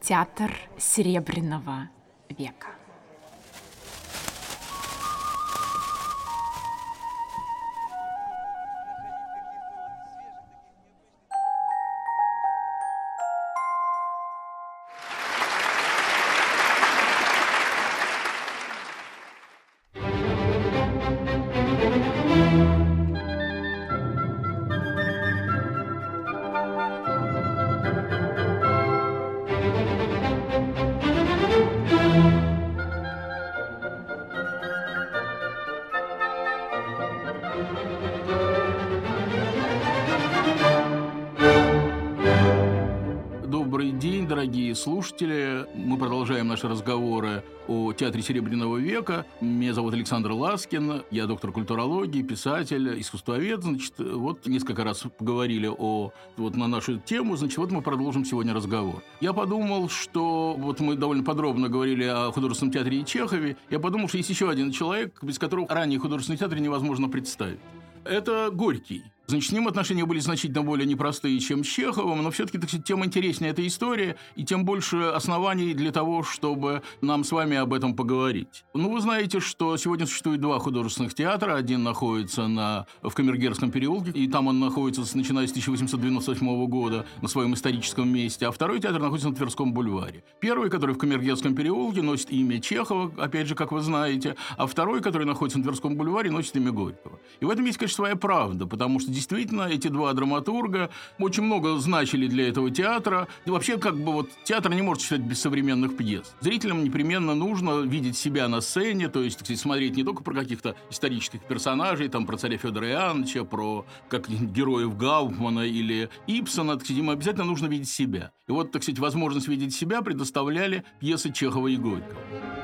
Театр Серебряного века. Серебряного века. Меня зовут Александр Ласкин. Я доктор культурологии, писатель, искусствовед. Значит, вот несколько раз поговорили о, вот на нашу тему. Значит, вот мы продолжим сегодня разговор. Я подумал, что вот мы довольно подробно говорили о художественном театре и Чехове. Я подумал, что есть еще один человек, без которого ранее художественный театр невозможно представить. Это Горький. Значит, с ним отношения были значительно более непростые, чем с Чеховым, но все-таки, тем интереснее эта история, и тем больше оснований для того, чтобы нам с вами об этом поговорить. Ну, вы знаете, что сегодня существует два художественных театра. Один находится на, в Камергерском переулке, и там он находится, начиная с 1898 года, на своем историческом месте, а второй театр находится на Тверском бульваре. Первый, который в Камергерском переулке, носит имя Чехова, опять же, как вы знаете, а второй, который находится на Тверском бульваре, носит имя Горького. И в этом есть, конечно, своя правда, потому что действительно эти два драматурга очень много значили для этого театра. И вообще, как бы вот театр не может читать без современных пьес. Зрителям непременно нужно видеть себя на сцене, то есть, кстати, смотреть не только про каких-то исторических персонажей, там про царя Федора Иоанновича, про как героев Гауфмана или Ипсона, так сказать, им обязательно нужно видеть себя. И вот, так сказать, возможность видеть себя предоставляли пьесы Чехова и Горького.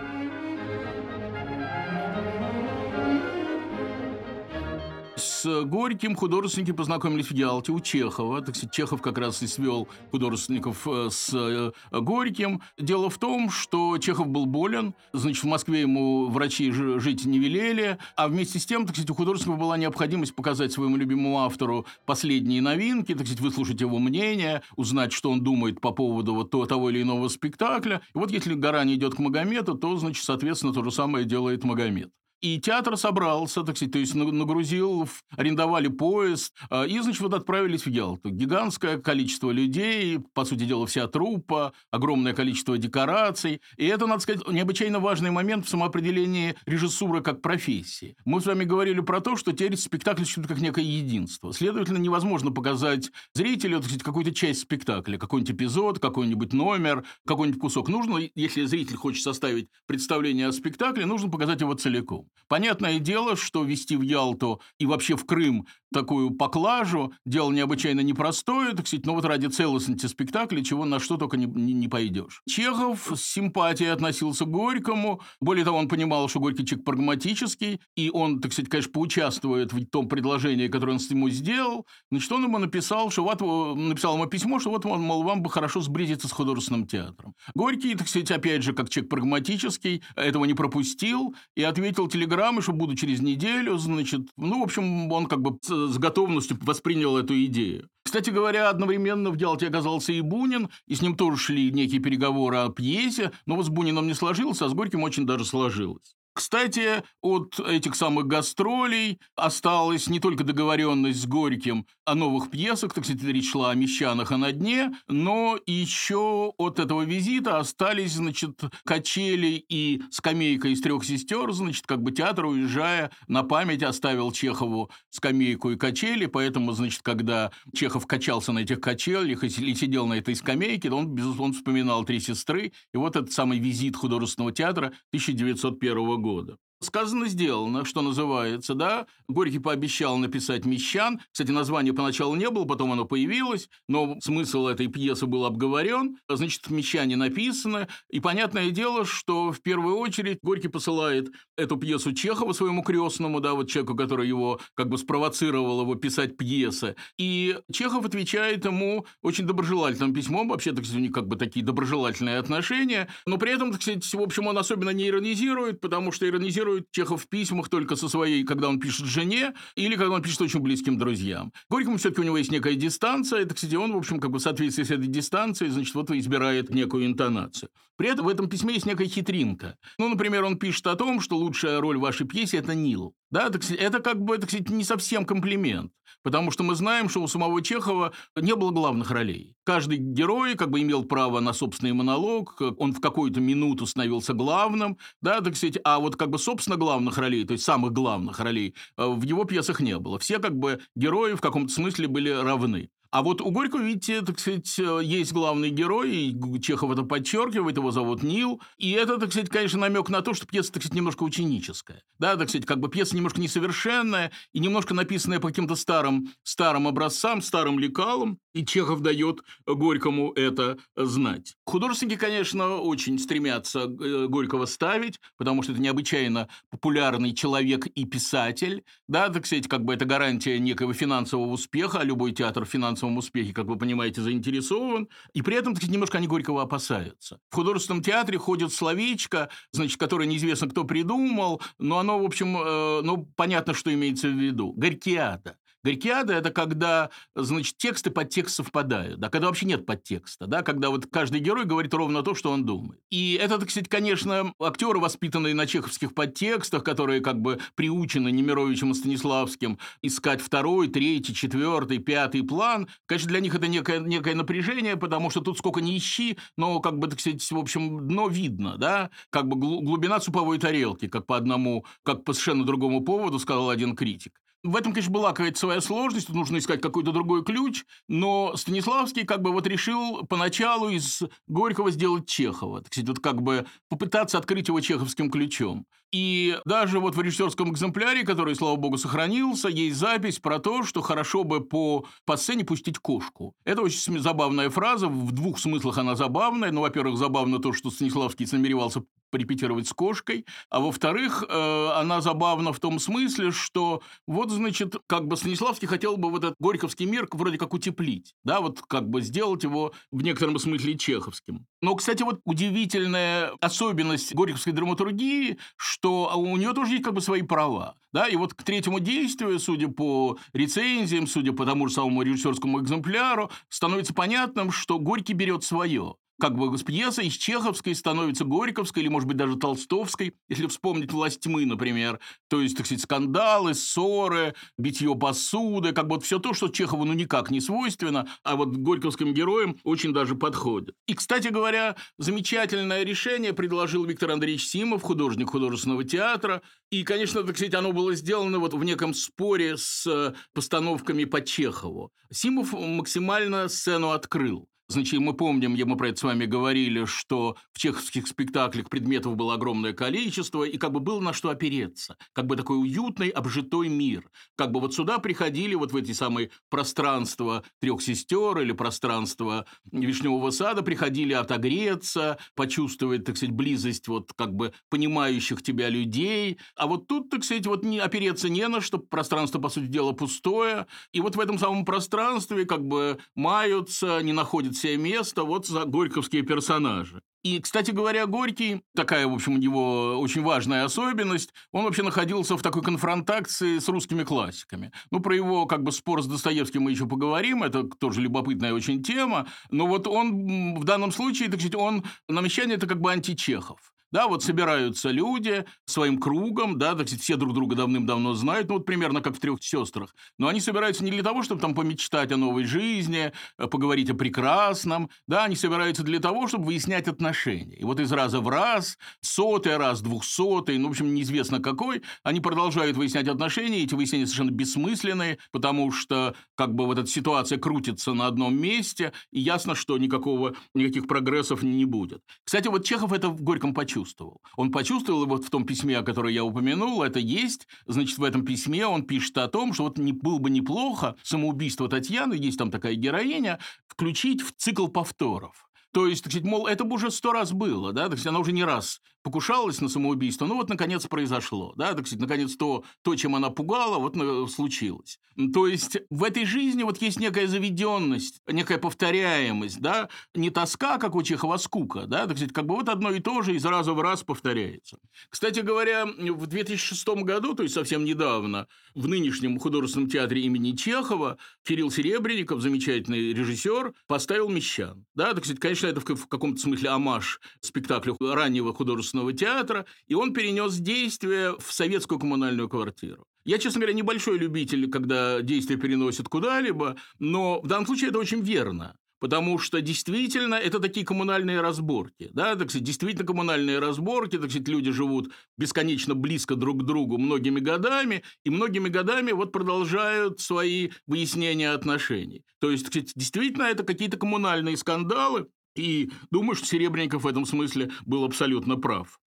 С Горьким художники познакомились в Ялте у Чехова. Так сказать, Чехов как раз и свел художественников э, с э, Горьким. Дело в том, что Чехов был болен, значит, в Москве ему врачи жить не велели, а вместе с тем, так сказать, у художников была необходимость показать своему любимому автору последние новинки, так сказать, выслушать его мнение, узнать, что он думает по поводу вот того или иного спектакля. И вот если гора не идет к Магомету, то, значит, соответственно, то же самое делает Магомед. И театр собрался, так сказать, то есть нагрузил, арендовали поезд, а, и, значит, вот отправились в Ялту. Гигантское количество людей, по сути дела, вся труппа, огромное количество декораций. И это, надо сказать, необычайно важный момент в самоопределении режиссуры как профессии. Мы с вами говорили про то, что теперь спектакль существует как некое единство. Следовательно, невозможно показать зрителю, какую-то часть спектакля, какой-нибудь эпизод, какой-нибудь номер, какой-нибудь кусок. Нужно, если зритель хочет составить представление о спектакле, нужно показать его целиком. Понятное дело, что вести в Ялту и вообще в Крым такую поклажу – дело необычайно непростое, так сказать, но вот ради целостности спектакля чего на что только не, не, не пойдешь. Чехов с симпатией относился к Горькому, более того, он понимал, что Горький человек прагматический, и он, так сказать, конечно, поучаствует в том предложении, которое он ему сделал, значит, он ему написал, что вот, написал ему письмо, что вот, мол, вам бы хорошо сблизиться с художественным театром. Горький, так сказать, опять же, как человек прагматический, этого не пропустил и ответил телеграммы, что буду через неделю, значит, ну, в общем, он как бы с готовностью воспринял эту идею. Кстати говоря, одновременно в Ялте оказался и Бунин, и с ним тоже шли некие переговоры о пьесе, но вот с Буниным не сложилось, а с Горьким очень даже сложилось. Кстати, от этих самых гастролей осталась не только договоренность с Горьким о новых пьесах, так сказать, речь шла о «Мещанах» и «На дне», но еще от этого визита остались, значит, качели и скамейка из трех сестер, значит, как бы театр, уезжая, на память оставил Чехову скамейку и качели, поэтому, значит, когда Чехов качался на этих качелях и сидел на этой скамейке, он, безусловно, вспоминал «Три сестры», и вот этот самый визит художественного театра 1901 года года. Сказано, сделано, что называется, да. Горький пообещал написать «Мещан». Кстати, названия поначалу не было, потом оно появилось, но смысл этой пьесы был обговорен. Значит, «Мещане» написано, и понятное дело, что в первую очередь Горький посылает эту пьесу Чехова своему крестному, да, вот человеку, который его как бы спровоцировал его писать пьесы. И Чехов отвечает ему очень доброжелательным письмом, вообще, так сказать, у них как бы такие доброжелательные отношения, но при этом, так сказать, в общем, он особенно не иронизирует, потому что иронизирует Чехов в письмах только со своей, когда он пишет жене, или когда он пишет очень близким друзьям. Горькому все-таки у него есть некая дистанция, это, кстати, он, в общем, как бы в соответствии с этой дистанцией, значит, вот избирает некую интонацию. При этом в этом письме есть некая хитринка. Ну, например, он пишет о том, что лучшая роль в вашей пьесе – это Нил. Да, сказать, это как бы, так сказать, не совсем комплимент, потому что мы знаем, что у самого Чехова не было главных ролей. Каждый герой как бы имел право на собственный монолог, он в какую-то минуту становился главным, да, так сказать, а вот как бы собственно главных ролей, то есть самых главных ролей, э, в его пьесах не было. Все как бы герои в каком-то смысле были равны. А вот у Горького, видите, так сказать, э, есть главный герой, и Чехов это подчеркивает, его зовут Нил. И это, так сказать, конечно, намек на то, что пьеса, так сказать, немножко ученическая. Да, так сказать, как бы пьеса немножко несовершенная и немножко написанная по каким-то старым, старым образцам, старым лекалам. И Чехов дает Горькому это знать. Художники, конечно, очень стремятся э, Горького ставить, потому что это необычайно популярный человек и писатель. Да, так сказать, как бы это гарантия некого финансового успеха, а любой театр финансового финансовом успехе, как вы понимаете, заинтересован, и при этом, так сказать, немножко они Горького опасаются. В художественном театре ходит словечко, значит, которое неизвестно, кто придумал, но оно, в общем, э, ну, понятно, что имеется в виду. Горькиада. Горькиада – это когда, значит, тексты под текст совпадают, да, когда вообще нет подтекста, да, когда вот каждый герой говорит ровно то, что он думает. И это, кстати, конечно, актеры, воспитанные на чеховских подтекстах, которые как бы приучены Немировичем и Станиславским искать второй, третий, четвертый, пятый план, конечно, для них это некое, некое напряжение, потому что тут сколько ни ищи, но, как бы, так сказать, в общем, дно видно, да, как бы глубина суповой тарелки, как по одному, как по совершенно другому поводу сказал один критик. В этом, конечно, была какая-то своя сложность, нужно искать какой-то другой ключ, но Станиславский как бы вот решил поначалу из Горького сделать Чехова, так сказать, вот как бы попытаться открыть его чеховским ключом. И даже вот в режиссерском экземпляре, который, слава богу, сохранился, есть запись про то, что хорошо бы по, по сцене пустить кошку. Это очень забавная фраза, в двух смыслах она забавная. Ну, во-первых, забавно то, что Станиславский намеревался порепетировать с кошкой, а во-вторых, э, она забавна в том смысле, что вот, значит, как бы Станиславский хотел бы вот этот горьковский мир вроде как утеплить, да, вот как бы сделать его в некотором смысле чеховским. Но, кстати, вот удивительная особенность горьковской драматургии, что у нее тоже есть как бы свои права. Да, и вот к третьему действию, судя по рецензиям, судя по тому же самому режиссерскому экземпляру, становится понятным, что Горький берет свое как бы пьеса из Чеховской становится Горьковской или, может быть, даже Толстовской, если вспомнить «Власть тьмы», например. То есть, так сказать, скандалы, ссоры, битье посуды, как бы вот все то, что Чехову ну никак не свойственно, а вот горьковским героям очень даже подходит. И, кстати говоря, замечательное решение предложил Виктор Андреевич Симов, художник художественного театра. И, конечно, так сказать, оно было сделано вот в неком споре с постановками по Чехову. Симов максимально сцену открыл. Значит, мы помним, мы про это с вами говорили, что в чеховских спектаклях предметов было огромное количество, и как бы было на что опереться. Как бы такой уютный, обжитой мир. Как бы вот сюда приходили, вот в эти самые пространства трех сестер или пространства Вишневого сада, приходили отогреться, почувствовать, так сказать, близость вот как бы понимающих тебя людей. А вот тут, так сказать, вот не, опереться не на что, пространство, по сути дела, пустое. И вот в этом самом пространстве как бы маются, не находятся себе место вот за горьковские персонажи. И, кстати говоря, Горький, такая, в общем, у него очень важная особенность, он вообще находился в такой конфронтации с русскими классиками. Ну, про его как бы спор с Достоевским мы еще поговорим, это тоже любопытная очень тема, но вот он в данном случае, так сказать, он, намещание это как бы античехов. Да, вот собираются люди своим кругом, да, все друг друга давным-давно знают, ну вот примерно как в «Трех сестрах». Но они собираются не для того, чтобы там помечтать о новой жизни, э, поговорить о прекрасном, да, они собираются для того, чтобы выяснять отношения. И вот из раза в раз, сотый раз, двухсотый, ну, в общем, неизвестно какой, они продолжают выяснять отношения, и эти выяснения совершенно бессмысленные, потому что как бы вот эта ситуация крутится на одном месте, и ясно, что никакого, никаких прогрессов не будет. Кстати, вот Чехов это в Горьком почувствовал почувствовал. Он почувствовал, вот в том письме, о котором я упомянул, это есть. Значит, в этом письме он пишет о том, что вот не, было бы неплохо самоубийство Татьяны, есть там такая героиня, включить в цикл повторов. То есть, так сказать, мол, это бы уже сто раз было, да, так сказать, она уже не раз покушалась на самоубийство, ну вот, наконец, произошло, да, так сказать, наконец, то, то чем она пугала, вот случилось. То есть, в этой жизни вот есть некая заведенность, некая повторяемость, да, не тоска, как у Чехова, скука, да, так сказать, как бы вот одно и то же из раза в раз повторяется. Кстати говоря, в 2006 году, то есть совсем недавно, в нынешнем художественном театре имени Чехова Кирилл Серебренников, замечательный режиссер, поставил «Мещан». Да, так сказать, конечно, это в каком-то смысле амаш спектаклю раннего художественного театра, и он перенес действие в советскую коммунальную квартиру. Я, честно говоря, небольшой любитель, когда действие переносят куда-либо, но в данном случае это очень верно. Потому что действительно это такие коммунальные разборки. Да, так сказать, действительно коммунальные разборки, так сказать, люди живут бесконечно близко друг к другу многими годами, и многими годами вот продолжают свои выяснения отношений. То есть, так сказать, действительно это какие-то коммунальные скандалы, и думаю, что Серебренников в этом смысле был абсолютно прав.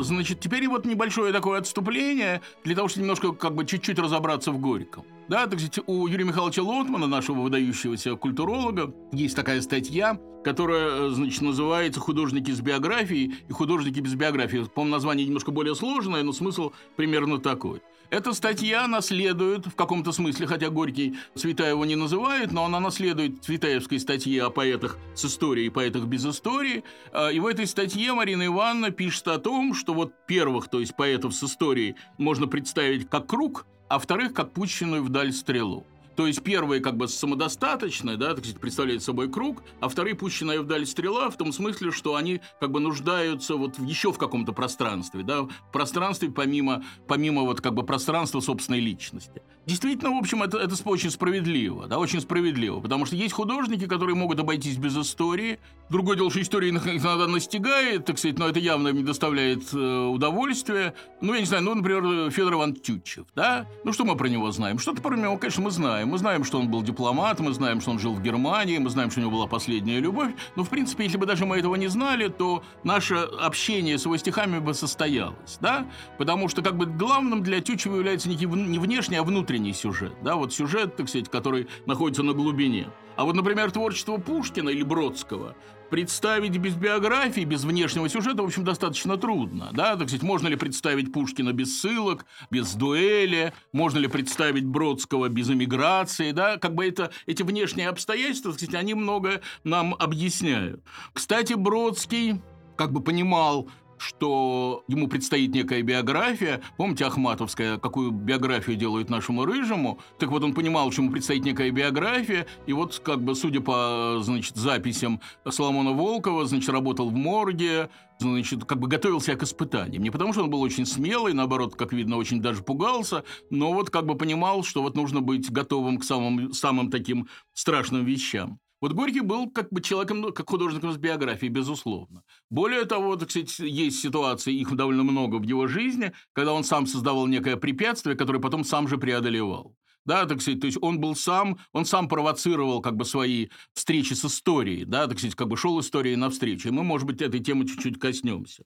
Значит, теперь вот небольшое такое отступление для того, чтобы немножко как бы чуть-чуть разобраться в Горьком. Да, так сказать, у Юрия Михайловича Лотмана, нашего выдающегося культуролога, есть такая статья, которая, значит, называется «Художники с биографией» и «Художники без биографии». По-моему, название немножко более сложное, но смысл примерно такой. Эта статья наследует в каком-то смысле, хотя Горький Цветаева не называет, но она наследует Цветаевской статье о поэтах с историей и поэтах без истории. А, и в этой статье Марина Ивановна пишет о том, что вот первых, то есть поэтов с историей, можно представить как круг, а вторых как пущенную вдаль стрелу. То есть первые как бы самодостаточные, да, так сказать, представляют собой круг, а вторые пущенная вдаль стрела в том смысле, что они как бы нуждаются вот еще в каком-то пространстве, да, в пространстве помимо, помимо вот как бы пространства собственной личности. Действительно, в общем, это, это очень справедливо, да, очень справедливо, потому что есть художники, которые могут обойтись без истории. Другое дело, что история иногда настигает, так сказать, но это явно не доставляет э, удовольствия. Ну, я не знаю, ну, например, Федор Иван Тютчев, да? Ну, что мы про него знаем? Что-то про него, конечно, мы знаем. Мы знаем, что он был дипломат, мы знаем, что он жил в Германии, мы знаем, что у него была последняя любовь. Но, в принципе, если бы даже мы этого не знали, то наше общение с его стихами бы состоялось, да? Потому что, как бы, главным для Тютчева является не внешний, а внутренний сюжет, да? Вот сюжет, так сказать, который находится на глубине. А вот, например, творчество Пушкина или Бродского представить без биографии, без внешнего сюжета, в общем, достаточно трудно. Да? Так сказать, можно ли представить Пушкина без ссылок, без дуэли, можно ли представить Бродского без эмиграции, да? Как бы это, эти внешние обстоятельства, так сказать, они много нам объясняют. Кстати, Бродский как бы понимал, что ему предстоит некая биография. Помните Ахматовская, какую биографию делают нашему Рыжему? Так вот, он понимал, что ему предстоит некая биография, и вот, как бы, судя по, значит, записям Соломона Волкова, значит, работал в морге, значит, как бы готовился к испытаниям. Не потому, что он был очень смелый, наоборот, как видно, очень даже пугался, но вот как бы понимал, что вот нужно быть готовым к самым, самым таким страшным вещам. Вот Горький был как бы человеком, ну, как художником с биографией, безусловно. Более того, так сказать, есть ситуации, их довольно много в его жизни, когда он сам создавал некое препятствие, которое потом сам же преодолевал. Да, так сказать, то есть он был сам, он сам провоцировал как бы свои встречи с историей, да, так сказать, как бы шел истории навстречу. И мы, может быть, этой темы чуть-чуть коснемся.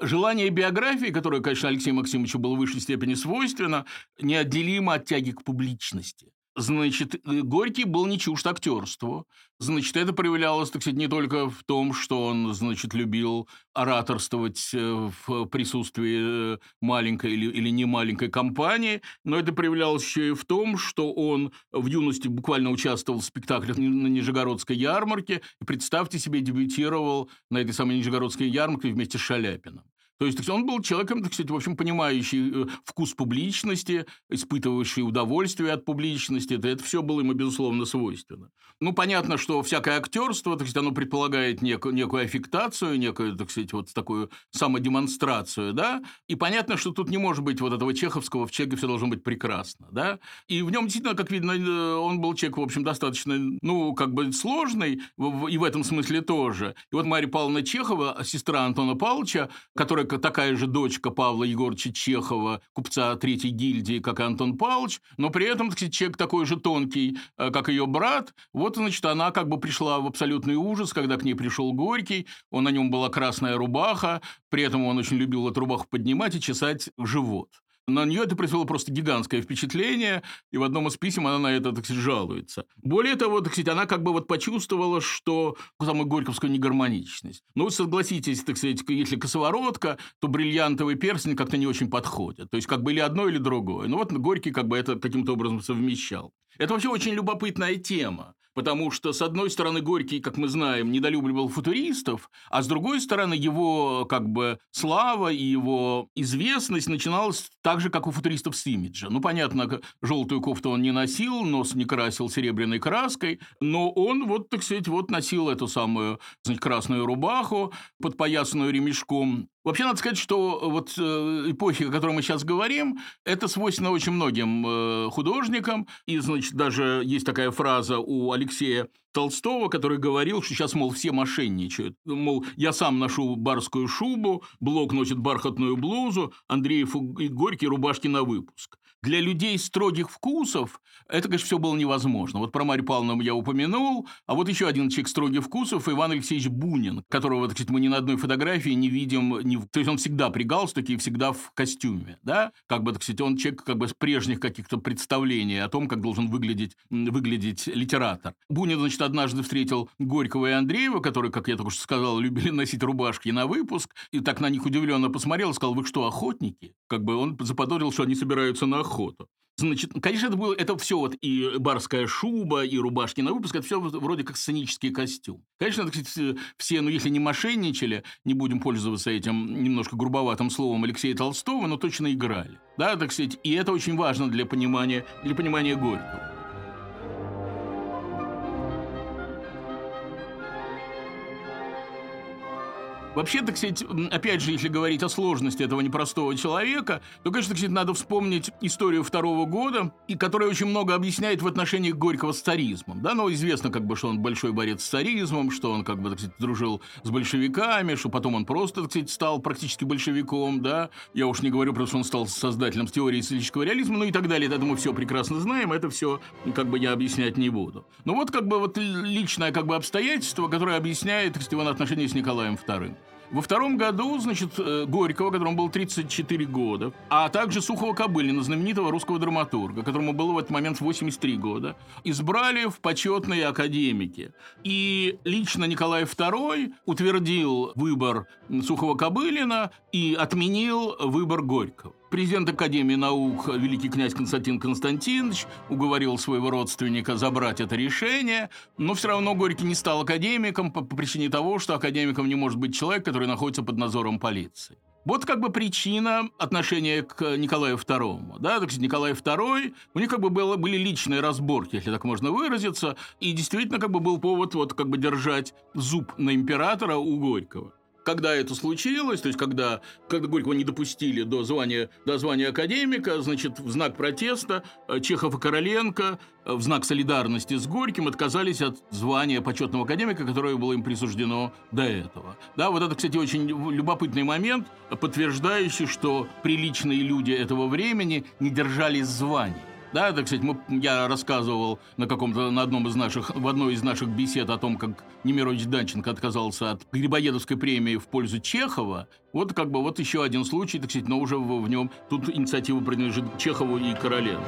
Желание биографии, которое, конечно, Алексею Максимовичу было в высшей степени свойственно, неотделимо от тяги к публичности. Значит, э, Горький был не чужд актерству. Значит, это проявлялось, так сказать, не только в том, что он, значит, любил ораторствовать э, в присутствии э, маленькой или, или не маленькой компании, но это проявлялось еще и в том, что он в юности буквально участвовал в спектаклях на Нижегородской ярмарке и, представьте себе, дебютировал на этой самой Нижегородской ярмарке вместе с Шаляпиным. То есть он был человеком, так сказать, в общем, понимающий э, вкус публичности, испытывающий удовольствие от публичности. Это, все было ему, безусловно, свойственно. Ну, понятно, что всякое актерство, так сказать, оно предполагает некую, некую аффектацию, некую, так сказать, вот такую самодемонстрацию, да, и понятно, что тут не может быть вот этого чеховского, в Чехе все должно быть прекрасно, да, и в нем действительно, как видно, э, он был человек, в общем, достаточно, ну, как бы сложный, и в этом смысле тоже. И вот Мария Павловна Чехова, сестра Антона Павловича, которая такая же дочка Павла Егоровича Чехова, купца третьей гильдии, как и Антон Павлович, но при этом, так сказать, человек такой же тонкий, э, как ее брат. Вот, значит, она как бы пришла в абсолютный ужас, когда к ней пришел Горький, он на нем была красная рубаха, при этом он очень любил эту рубаху поднимать и чесать живот. На нее это произвело просто гигантское впечатление, и в одном из писем она на это, так сказать, жалуется. Более того, так сказать, она как бы вот почувствовала, что самую горьковскую негармоничность. Ну, согласитесь, так сказать, если косоворотка, то бриллиантовый перстень как-то не очень подходит. То есть как бы или одно, или другое. Ну вот Горький как бы это каким-то образом совмещал. Это вообще очень любопытная тема. Потому что, с одной стороны, Горький, как мы знаем, недолюбливал футуристов, а с другой стороны, его как бы слава и его известность начиналась так же, как у футуристов с имиджа. Ну, понятно, желтую кофту он не носил, нос не красил серебряной краской, но он вот, так сказать, вот носил эту самую значит, красную рубаху, подпоясанную ремешком, Вообще, надо сказать, что вот э, эпохи, о которой мы сейчас говорим, это свойственно очень многим э, художникам. И, значит, даже есть такая фраза у Алексея Толстого, который говорил, что сейчас, мол, все мошенничают. Мол, я сам ношу барскую шубу, Блок носит бархатную блузу, Андреев и Горький рубашки на выпуск. Для людей строгих вкусов это, конечно, все было невозможно. Вот про Марию Павловну я упомянул, а вот еще один человек строгих вкусов – Иван Алексеевич Бунин, которого, так сказать, мы ни на одной фотографии не видим. Не... То есть он всегда при галстуке и всегда в костюме, да? Как бы, так сказать, он человек как бы с прежних каких-то представлений о том, как должен выглядеть, выглядеть литератор. Бунин, значит, однажды встретил Горького и Андреева, которые, как я только что сказал, любили носить рубашки на выпуск, и так на них удивленно посмотрел и сказал, вы что, охотники? Как бы он заподозрил, что они собираются на охоту охоту. Значит, конечно, это было, это все вот и барская шуба, и рубашки на выпуск, это все вроде как сценический костюм. Конечно, так все, ну, если не мошенничали, не будем пользоваться этим немножко грубоватым словом Алексея Толстого, но точно играли. Да, так сказать, и это очень важно для понимания, для понимания Горького. Вообще, так сказать, опять же, если говорить о сложности этого непростого человека, то, конечно, так надо вспомнить историю второго года, и которая очень много объясняет в отношении Горького с царизмом. Да, но известно, как бы, что он большой борец с царизмом, что он, как бы, так сказать, дружил с большевиками, что потом он просто, так сказать, стал практически большевиком, да. Я уж не говорю, просто что он стал создателем теории исторического реализма, ну и так далее. Это мы все прекрасно знаем, это все, как бы, я объяснять не буду. Но вот, как бы, вот личное, как бы, обстоятельство, которое объясняет, так сказать, его отношения с Николаем II. Во втором году, значит, э, Горького, которому было 34 года, а также Сухого Кобылина, знаменитого русского драматурга, которому было в этот момент 83 года, избрали в почетные академики. И лично Николай II утвердил выбор Сухого Кобылина и отменил выбор Горького. Президент Академии наук великий князь Константин Константинович уговорил своего родственника забрать это решение, но все равно Горький не стал академиком по, по причине того, что академиком не может быть человек, который находится под надзором полиции. Вот как бы причина отношения к Николаю II. Да, так Николай II, у них как бы было, были личные разборки, если так можно выразиться, и действительно как бы был повод вот как бы держать зуб на императора у Горького. Когда это случилось, то есть когда, когда Горького не допустили до звания, до звания академика, значит, в знак протеста э, Чехов и Короленко э, в знак солидарности с Горьким отказались от звания почетного академика, которое было им присуждено до этого. Да, вот это, кстати, очень любопытный момент, подтверждающий, что приличные люди этого времени не держались званий. Да, так сказать, мы, я рассказывал на каком-то, на одном из наших, в одной из наших бесед о том, как Немирович Данченко отказался от Грибоедовской премии в пользу Чехова. Вот как бы вот еще один случай, так сказать, но уже в, в нем тут инициатива принадлежит Чехову и Короленко.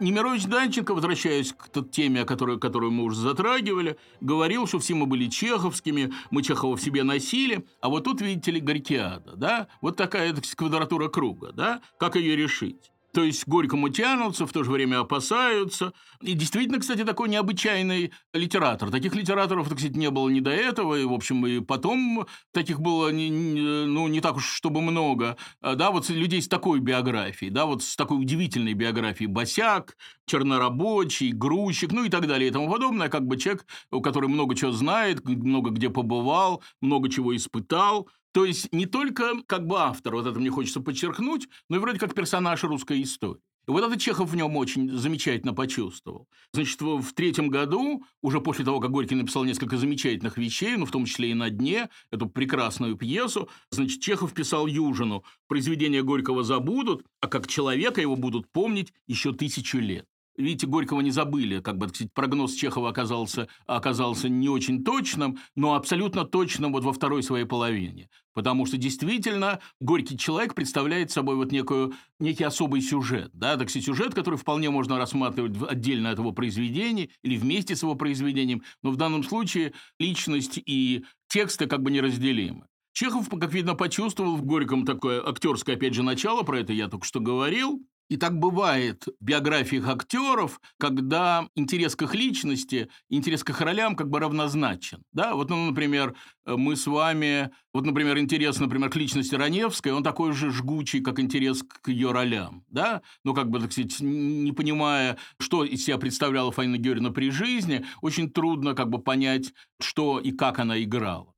Немирович Данченко, возвращаясь к теме, которую, которую мы уже затрагивали, говорил, что все мы были чеховскими, мы Чехова в себе носили, а вот тут, видите ли, Горькиада, да, вот такая так, квадратура круга, да, как ее решить? То есть горькому тянутся, в то же время опасаются. И действительно, кстати, такой необычайный литератор. Таких литераторов, так сказать, не было ни до этого, и, в общем, и потом таких было не, не, ну, не так уж, чтобы много. А, да, вот людей с такой биографией, да, вот с такой удивительной биографией. Босяк, чернорабочий, грузчик, ну и так далее и тому подобное. Как бы человек, который много чего знает, много где побывал, много чего испытал. То есть не только как бы автор, вот это мне хочется подчеркнуть, но и вроде как персонаж русской истории. И вот это Чехов в нем очень замечательно почувствовал. Значит, в, третьем году, уже после того, как Горький написал несколько замечательных вещей, ну, в том числе и «На дне», эту прекрасную пьесу, значит, Чехов писал Южину «Произведения Горького забудут, а как человека его будут помнить еще тысячу лет». Видите, Горького не забыли, как бы, кстати, прогноз Чехова оказался, оказался не очень точным, но абсолютно точным вот во второй своей половине. Потому что действительно Горький человек представляет собой вот некую, некий особый сюжет. Да? Так сказать, сюжет, который вполне можно рассматривать отдельно от его произведения или вместе с его произведением, но в данном случае личность и тексты как бы неразделимы. Чехов, как видно, почувствовал в Горьком такое актерское, опять же, начало, про это я только что говорил, и так бывает в биографиях актеров, когда интерес к их личности, интерес к их ролям как бы равнозначен. Да? Вот, ну, например, мы с вами, вот, например, интерес, например, к личности Раневской, он такой же жгучий, как интерес к ее ролям. Да? Ну, как бы, так сказать, не понимая, что из себя представляла Фаина Георгиевна при жизни, очень трудно как бы понять, что и как она играла.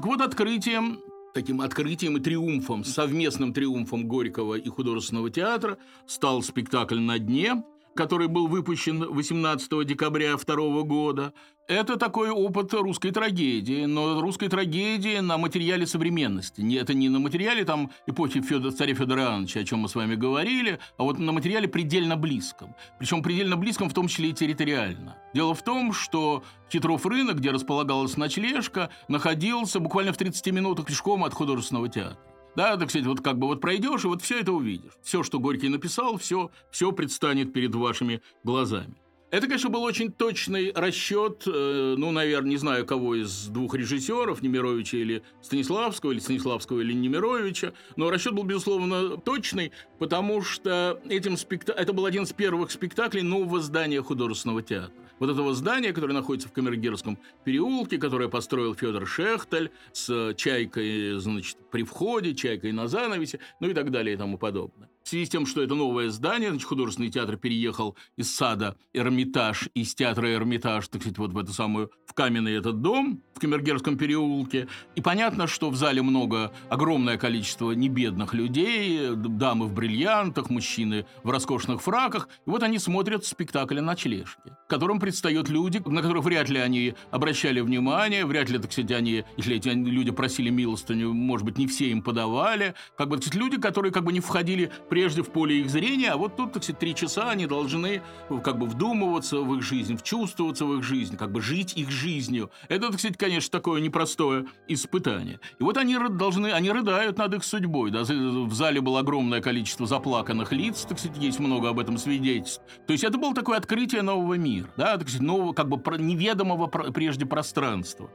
Так вот, открытием, таким открытием и триумфом, совместным триумфом Горького и художественного театра стал спектакль «На дне», который был выпущен 18 декабря 2 года. Это такой опыт русской трагедии, но русской трагедии на материале современности. Это не на материале там эпохи Федора, царя Федора Ивановича, о чем мы с вами говорили, а вот на материале предельно близком. Причем предельно близком в том числе и территориально. Дело в том, что Хитров рынок, где располагалась ночлежка, находился буквально в 30 минутах пешком от художественного театра. Да, так сказать, вот как бы вот пройдешь, и вот все это увидишь. Все, что Горький написал, все, все предстанет перед вашими глазами. Это, конечно, был очень точный расчет, э, ну, наверное, не знаю, кого из двух режиссеров, Немировича или Станиславского, или Станиславского или Немировича, но расчет был, безусловно, точный, потому что этим спекта... это был один из первых спектаклей нового здания художественного театра. Вот этого здания, которое находится в Камергерском переулке, которое построил Федор Шехтель с чайкой, значит, при входе, чайкой на занавесе, ну и так далее и тому подобное. В связи с тем, что это новое здание, значит, художественный театр переехал из сада Эрмитаж, из театра Эрмитаж, так сказать, вот в эту самую, в каменный этот дом в Камергерском переулке. И понятно, что в зале много, огромное количество небедных людей, дамы в бриллиантах, мужчины в роскошных фраках. И вот они смотрят спектакль «Ночлежки», в котором предстают люди, на которых вряд ли они обращали внимание, вряд ли, так сказать, они, если эти люди просили милостыню, может быть, не все им подавали. Как бы, сказать, люди, которые как бы не входили прежде в поле их зрения, а вот тут, так сказать, три часа они должны как бы вдумываться в их жизнь, вчувствоваться в их жизнь, как бы жить их жизнью. Это, так сказать, конечно, такое непростое испытание. И вот они должны, они рыдают над их судьбой. Да? В зале было огромное количество заплаканных лиц, так сказать, есть много об этом свидетельств. То есть это было такое открытие нового мира, да, так сказать, нового, как бы неведомого прежде пространства.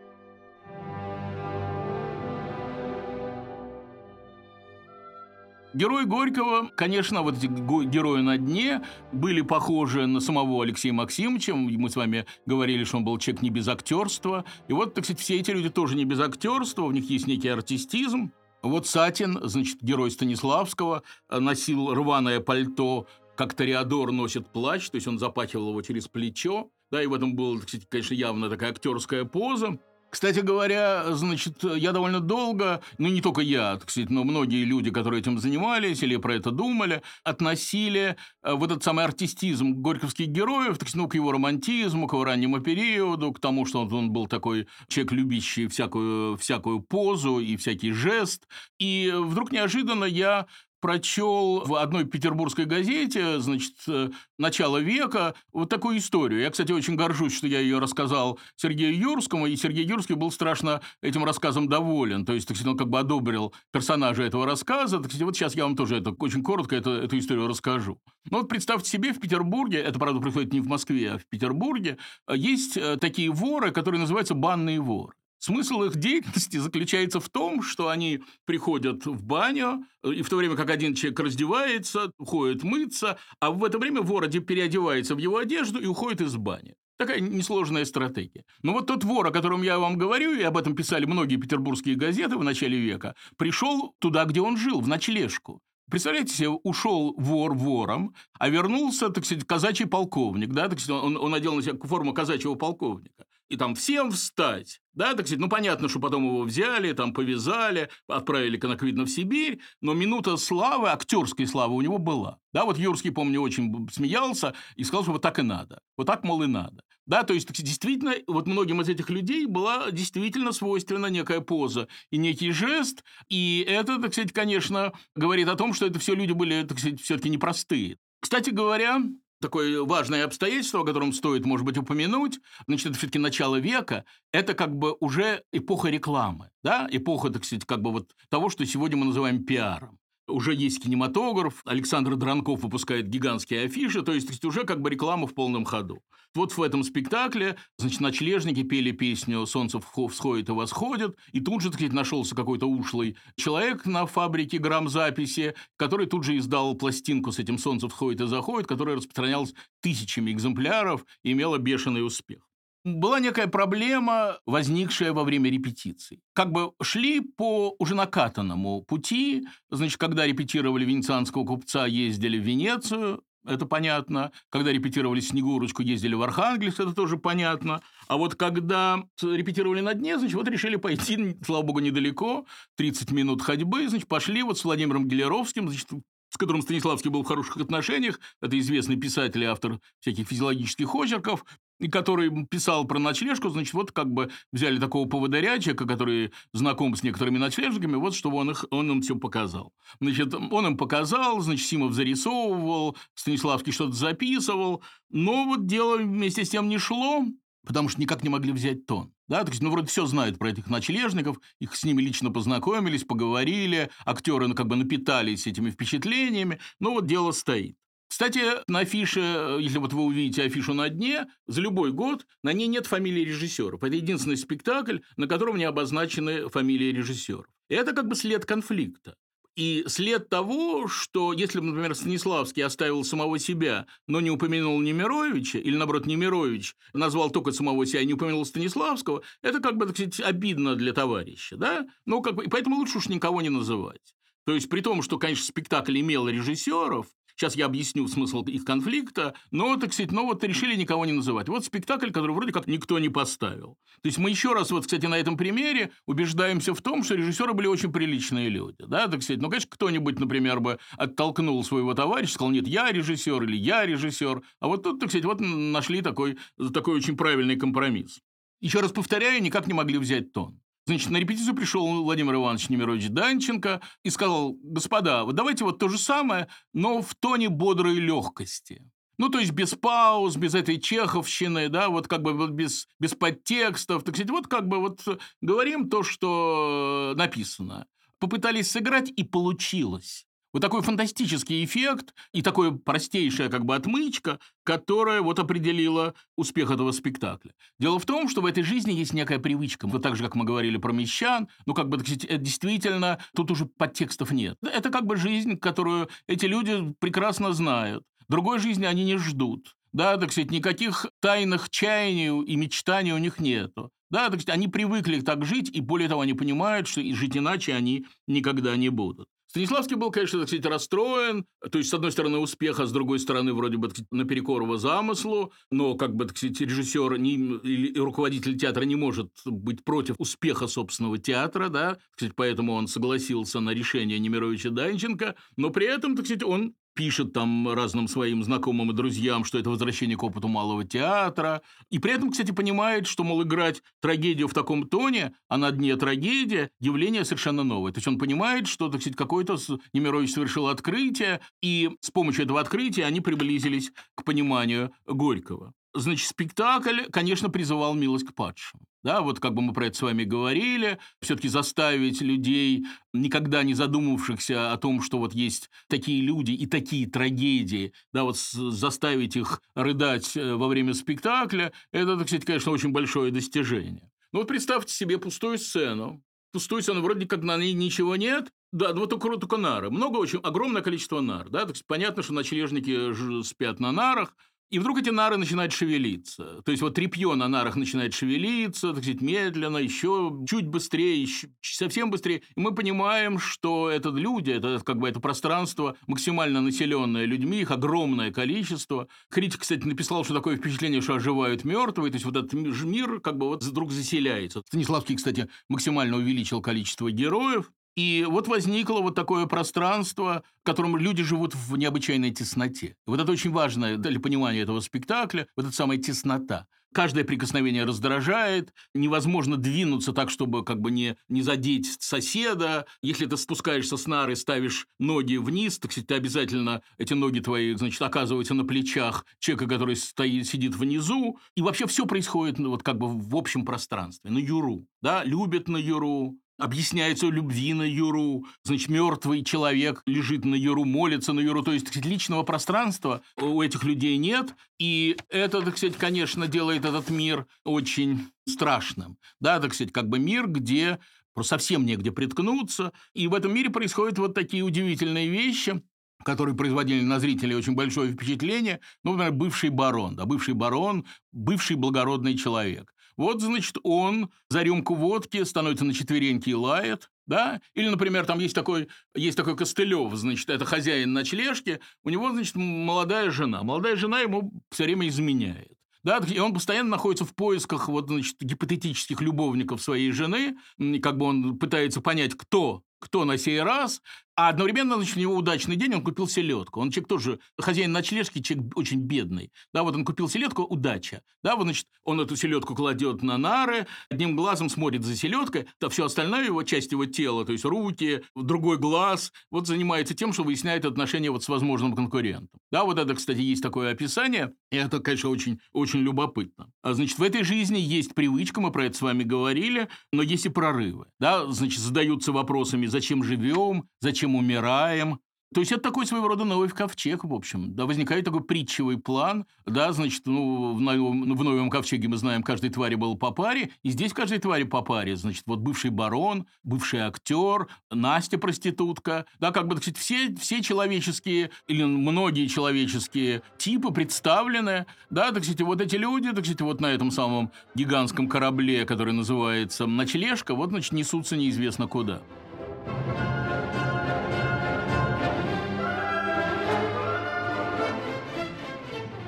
Герои Горького, конечно, вот эти герои на дне были похожи на самого Алексея Максимовича. Мы с вами говорили, что он был человек не без актерства. И вот, так сказать, все эти люди тоже не без актерства, у них есть некий артистизм. Вот Сатин, значит, герой Станиславского, носил рваное пальто, как Тореадор носит плащ, то есть он запахивал его через плечо. Да, и в этом была, кстати, конечно, явно такая актерская поза. Кстати говоря, значит, я довольно долго, ну не только я, кстати, но многие люди, которые этим занимались или про это думали, относили э, вот этот самый артистизм горьковских героев, так сказать, ну, к его романтизму, к его раннему периоду, к тому, что он был такой человек, любящий всякую, всякую позу и всякий жест. И вдруг неожиданно я прочел в одной петербургской газете, значит, э, начало века, вот такую историю. Я, кстати, очень горжусь, что я ее рассказал Сергею Юрскому, и Сергей Юрский был страшно этим рассказом доволен. То есть, так сказать, он как бы одобрил персонажа этого рассказа. Так сказать, вот сейчас я вам тоже это очень коротко это, эту историю расскажу. Ну вот представьте себе, в Петербурге, это, правда, происходит не в Москве, а в Петербурге, э, есть э, такие воры, которые называются банные воры. Смысл их деятельности заключается в том, что они приходят в баню, и в то время как один человек раздевается, уходит мыться, а в это время вор переодевается в его одежду и уходит из бани. Такая несложная стратегия. Но вот тот вор, о котором я вам говорю, и об этом писали многие петербургские газеты в начале века, пришел туда, где он жил, в ночлежку. Представляете себе, ушел вор вором, а вернулся, так сказать, казачий полковник, да, так сказать, он, он надел на себя форму казачьего полковника. И там всем встать, да, так сказать, ну, понятно, что потом его взяли, там повязали, отправили, как видно, в Сибирь, но минута славы, актерской славы у него была. Да, вот Юрский, помню, очень смеялся и сказал, что вот так и надо. Вот так, мол, и надо. Да, то есть, действительно, вот многим из этих людей была действительно свойственна некая поза и некий жест, и это, так сказать, конечно, говорит о том, что это все люди были, так сказать, все-таки непростые. Кстати говоря, такое важное обстоятельство, о котором стоит, может быть, упомянуть, значит, это все-таки начало века, это как бы уже эпоха рекламы, да, эпоха, так сказать, как бы вот того, что сегодня мы называем пиаром уже есть кинематограф, Александр Дранков выпускает гигантские афиши, то есть уже как бы реклама в полном ходу. Вот в этом спектакле, значит, ночлежники пели песню «Солнце всходит и восходит», и тут же, так сказать, нашелся какой-то ушлый человек на фабрике грамзаписи, который тут же издал пластинку с этим «Солнце всходит и заходит», которая распространялась тысячами экземпляров и имела бешеный успех была некая проблема, возникшая во время репетиций. Как бы шли по уже накатанному пути, значит, когда репетировали венецианского купца, ездили в Венецию, это понятно. Когда репетировали «Снегурочку», ездили в Архангельск, это тоже понятно. А вот когда репетировали на дне, значит, вот решили пойти, слава богу, недалеко, 30 минут ходьбы, значит, пошли вот с Владимиром Гелеровским, значит, с которым Станиславский был в хороших отношениях, это известный писатель и автор всяких физиологических очерков, который писал про ночлежку, значит, вот как бы взяли такого поводыря, человека, который знаком с некоторыми ночлежниками, вот что он, их, он им все показал. Значит, он им показал, значит, Симов зарисовывал, Станиславский что-то записывал, но вот дело вместе с тем не шло, потому что никак не могли взять тон. Да, то есть, ну, вроде все знают про этих ночлежников, их с ними лично познакомились, поговорили, актеры, ну, как бы напитались этими впечатлениями, но вот дело стоит. Кстати, на афише, э, если вот вы увидите афишу на дне, за любой год на ней нет фамилии режиссеров. Это единственный спектакль, на котором не обозначены фамилии режиссеров. Это как бы след конфликта. И след того, что если, например, Станиславский оставил самого себя, но не упомянул Немировича, или, наоборот, Немирович назвал только самого себя и не упомянул Станиславского, это как бы, так сказать, обидно для товарища, да? Ну, как бы, поэтому лучше уж никого не называть. То есть при том, что, конечно, спектакль имел режиссеров, Сейчас я объясню смысл их конфликта, но, так сказать, ну вот решили никого не называть. Вот спектакль, который вроде как никто не поставил. То есть мы еще раз, вот, кстати, на этом примере убеждаемся в том, что режиссеры были очень приличные люди. Да, так сказать, ну, конечно, кто-нибудь, например, бы оттолкнул своего товарища, сказал, нет, я режиссер или я режиссер. А вот тут, так сказать, вот нашли такой, такой очень правильный компромисс. Еще раз повторяю, никак не могли взять тон. Значит, на репетицию пришел Владимир Иванович Немирович Данченко и сказал, господа, вот давайте вот то же самое, но в тоне бодрой легкости. Ну, то есть без пауз, без этой чеховщины, да, вот как бы без, без подтекстов. Так сказать, вот как бы вот говорим то, что написано. Попытались сыграть, и получилось. Вот такой фантастический эффект и такое простейшая как бы отмычка, которая вот определила успех этого спектакля. Дело в том, что в этой жизни есть некая привычка. Вот так же, как мы говорили про мещан, ну как бы, так действительно, тут уже подтекстов нет. Это как бы жизнь, которую эти люди прекрасно знают. Другой жизни они не ждут. Да, так сказать, никаких тайных чаяний и мечтаний у них нету. Да, так сказать, они привыкли так жить, и более того, они понимают, что и жить иначе они никогда не будут. Станиславский был, конечно, так сказать, расстроен, то есть, с одной стороны, успех, а с другой стороны, вроде бы, сказать, наперекор его замыслу, но, как бы, так сказать, режиссер не, или руководитель театра не может быть против успеха собственного театра, да, так сказать, поэтому он согласился на решение Немировича Данченко, но при этом, так сказать, он пишет там разным своим знакомым и друзьям, что это возвращение к опыту малого театра. И при этом, кстати, понимает, что, мол, играть трагедию в таком тоне, а на дне трагедия, явление совершенно новое. То есть он понимает, что, так сказать, какой-то Немирович совершил открытие, и с помощью этого открытия они приблизились к пониманию Горького. Значит, спектакль, конечно, призывал милость к падшим. Да, вот как бы мы про это с вами говорили, все-таки заставить людей, никогда не задумавшихся о том, что вот есть такие люди и такие трагедии, да, вот заставить их рыдать э, во время спектакля, это, так сказать, конечно, очень большое достижение. Ну вот представьте себе пустую сцену, пустую сцену, вроде как на ней ничего нет, да, вот только, только нары. Много очень, огромное количество нар. Да? Так понятно, что ночлежники спят на нарах, И вдруг эти нары начинают шевелиться. То есть вот тряпье на нарах начинает шевелиться, так сказать, медленно, еще чуть быстрее, еще совсем быстрее. И мы понимаем, что это люди, это как бы это пространство максимально населенное людьми, их огромное количество. Критик, кстати, написал, что такое впечатление, что оживают мертвые, то есть вот этот мир как бы вот вдруг заселяется. Станиславский, кстати, максимально увеличил количество героев, и вот возникло вот такое пространство, в котором люди живут в необычайной тесноте. Вот это очень важно для понимания этого спектакля, вот эта самая теснота. Каждое прикосновение раздражает, невозможно двинуться так, чтобы как бы не, не задеть соседа. Если ты спускаешься с нары, ставишь ноги вниз, так сказать, ты обязательно эти ноги твои, значит, оказываются на плечах человека, который стоит, сидит внизу. И вообще все происходит ну, вот как бы в общем пространстве, на юру. Да? Любят на юру, объясняется любви на Юру, значит, мертвый человек лежит на Юру, молится на Юру, то есть, сказать, личного пространства у этих людей нет, и это, так сказать, конечно, делает этот мир очень страшным, да, так сказать, как бы мир, где просто совсем негде приткнуться, и в этом мире происходят вот такие удивительные вещи, которые производили на зрителей очень большое впечатление, ну, например, бывший барон, да, бывший барон, бывший благородный человек. Вот, значит, он за рюмку водки становится на четвереньки и лает, да? Или, например, там есть такой, есть такой Костылев, значит, это хозяин ночлежки, у него, значит, молодая жена. Молодая жена ему все время изменяет. Да, и он постоянно находится в поисках вот, значит, гипотетических любовников своей жены, как бы он пытается понять, кто кто на сей раз, а одновременно, значит, у него удачный день, он купил селедку. Он человек тоже, хозяин ночлежки, человек очень бедный. Да, вот он купил селедку, удача. Да, вот, значит, он эту селедку кладет на нары, одним глазом смотрит за селедкой, то все остальное его, часть его тела, то есть руки, другой глаз, вот занимается тем, что выясняет отношения вот с возможным конкурентом. Да, вот это, кстати, есть такое описание, и это, конечно, очень, очень любопытно. А, значит, в этой жизни есть привычка, мы про это с вами говорили, но есть и прорывы. Да, значит, задаются вопросами, зачем живем, зачем зачем умираем. То есть это такой своего рода новый ковчег, в общем. Да, возникает такой притчевый план. Да, значит, ну, в новом, в новом ковчеге мы знаем, каждой твари был по паре, и здесь каждой твари по паре. Значит, вот бывший барон, бывший актер, Настя проститутка. Да, как бы, так сказать, все, все человеческие или многие человеческие типы представлены. Да, так сказать, вот эти люди, так сказать, вот на этом самом гигантском корабле, который называется «Ночлежка», вот, значит, несутся неизвестно куда.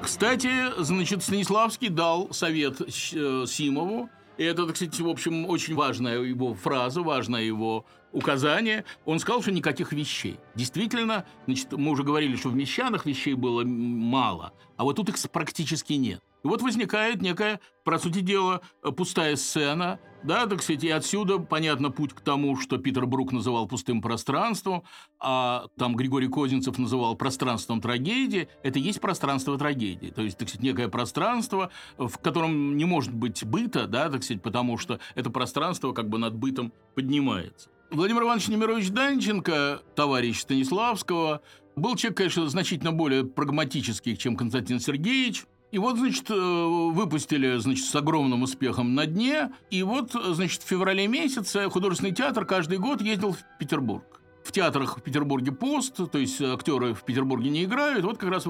Кстати, значит, Станиславский дал совет э, Симову, и это, кстати, в общем, очень важная его фраза, важное его указание. Он сказал, что никаких вещей. Действительно, значит, мы уже говорили, что в мещанах вещей было мало, а вот тут их практически нет. И вот возникает некая, по сути дела, пустая сцена, да, так сказать, и отсюда, понятно, путь к тому, что Питер Брук называл пустым пространством, а там Григорий Козинцев называл пространством трагедии, это и есть пространство трагедии. То есть, так сказать, некое пространство, в котором не может быть быта, да, так сказать, потому что это пространство как бы над бытом поднимается. Владимир Иванович Немирович Данченко, товарищ Станиславского, был человек, конечно, значительно более прагматический, чем Константин Сергеевич – и вот, значит, э, выпустили, значит, с огромным успехом на дне. И вот, значит, в феврале месяце художественный театр каждый год ездил в Петербург. В театрах в Петербурге пост, то есть актеры в Петербурге не играют. Вот как раз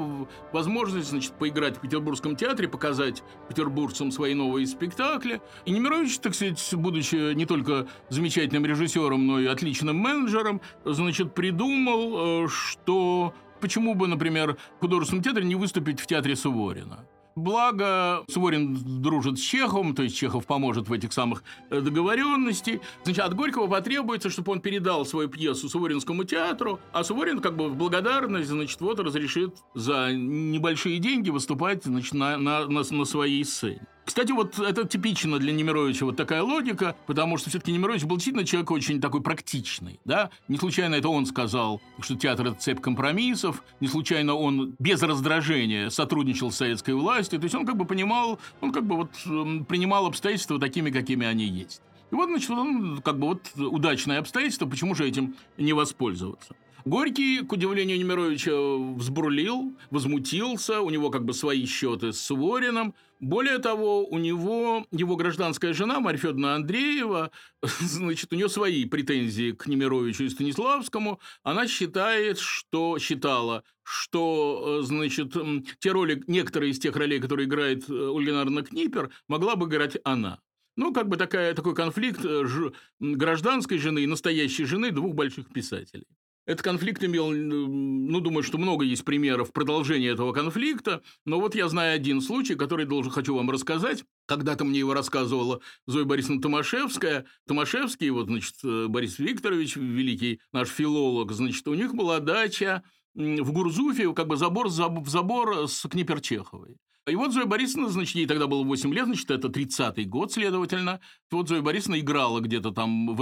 возможность, значит, поиграть в Петербургском театре, показать петербуржцам свои новые спектакли. И Немирович, так сказать, будучи не только замечательным режиссером, но и отличным менеджером, значит, придумал, э, что Почему бы, например, в художественном театре не выступить в театре Суворина? Благо, Суворин дружит с Чеховым, то есть Чехов поможет в этих самых э, договоренностей. Значит, от Горького потребуется, чтобы он передал свою пьесу Суворинскому театру, а Суворин как бы в благодарность, значит, вот разрешит за небольшие деньги выступать значит, на, на, на, на своей сцене. Кстати, вот это типично для Немировича вот такая логика, потому что все-таки Немирович был действительно человек очень такой практичный, да? Не случайно это он сказал, что театр – это цепь компромиссов, не случайно он без раздражения сотрудничал с советской властью, то есть он как бы понимал, он как бы вот эм, принимал обстоятельства такими, какими они есть. И вот, значит, он как бы вот удачное обстоятельство, почему же этим не воспользоваться? Горький, к удивлению Немировича, взбурлил, возмутился, у него как бы свои счеты с Сувориным. Более того, у него его гражданская жена Марья Федоровна Андреева, значит, у нее свои претензии к Немировичу и Станиславскому. Она считает, что считала, что, э, значит, те роли, некоторые из тех ролей, которые играет э, Ольга Книпер, могла бы играть она. Ну, как бы такая, такой конфликт э, ж, гражданской жены и настоящей жены двух больших писателей. Этот конфликт имел, ну, думаю, что много есть примеров продолжения этого конфликта, но вот я знаю один случай, который должен, хочу вам рассказать. Когда-то мне его рассказывала Зоя Борисовна Томашевская. Томашевский, вот, значит, э, Борис Викторович, великий наш филолог, значит, у них была дача в Гурзуфе, как бы забор в забор с Книперчеховой. И вот Зоя Борисовна, значит, ей тогда было 8 лет, значит, это 30-й год, следовательно. Вот Зоя Борисовна играла где-то там,